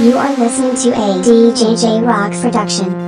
You are listening to a DJ.JRockz production.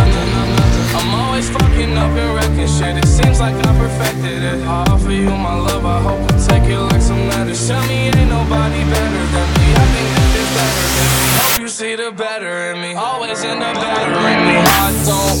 the better in me. Always in the better in me. I don't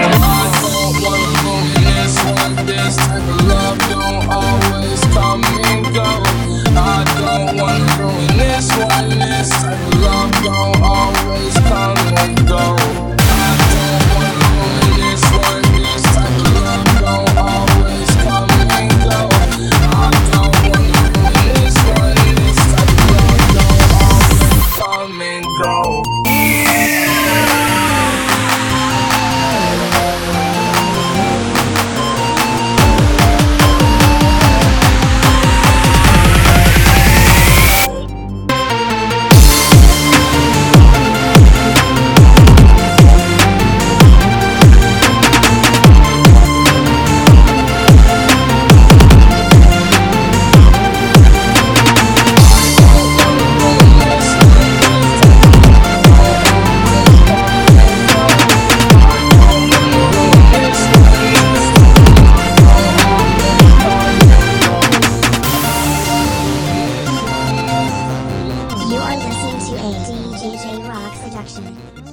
DJJ Rock Production.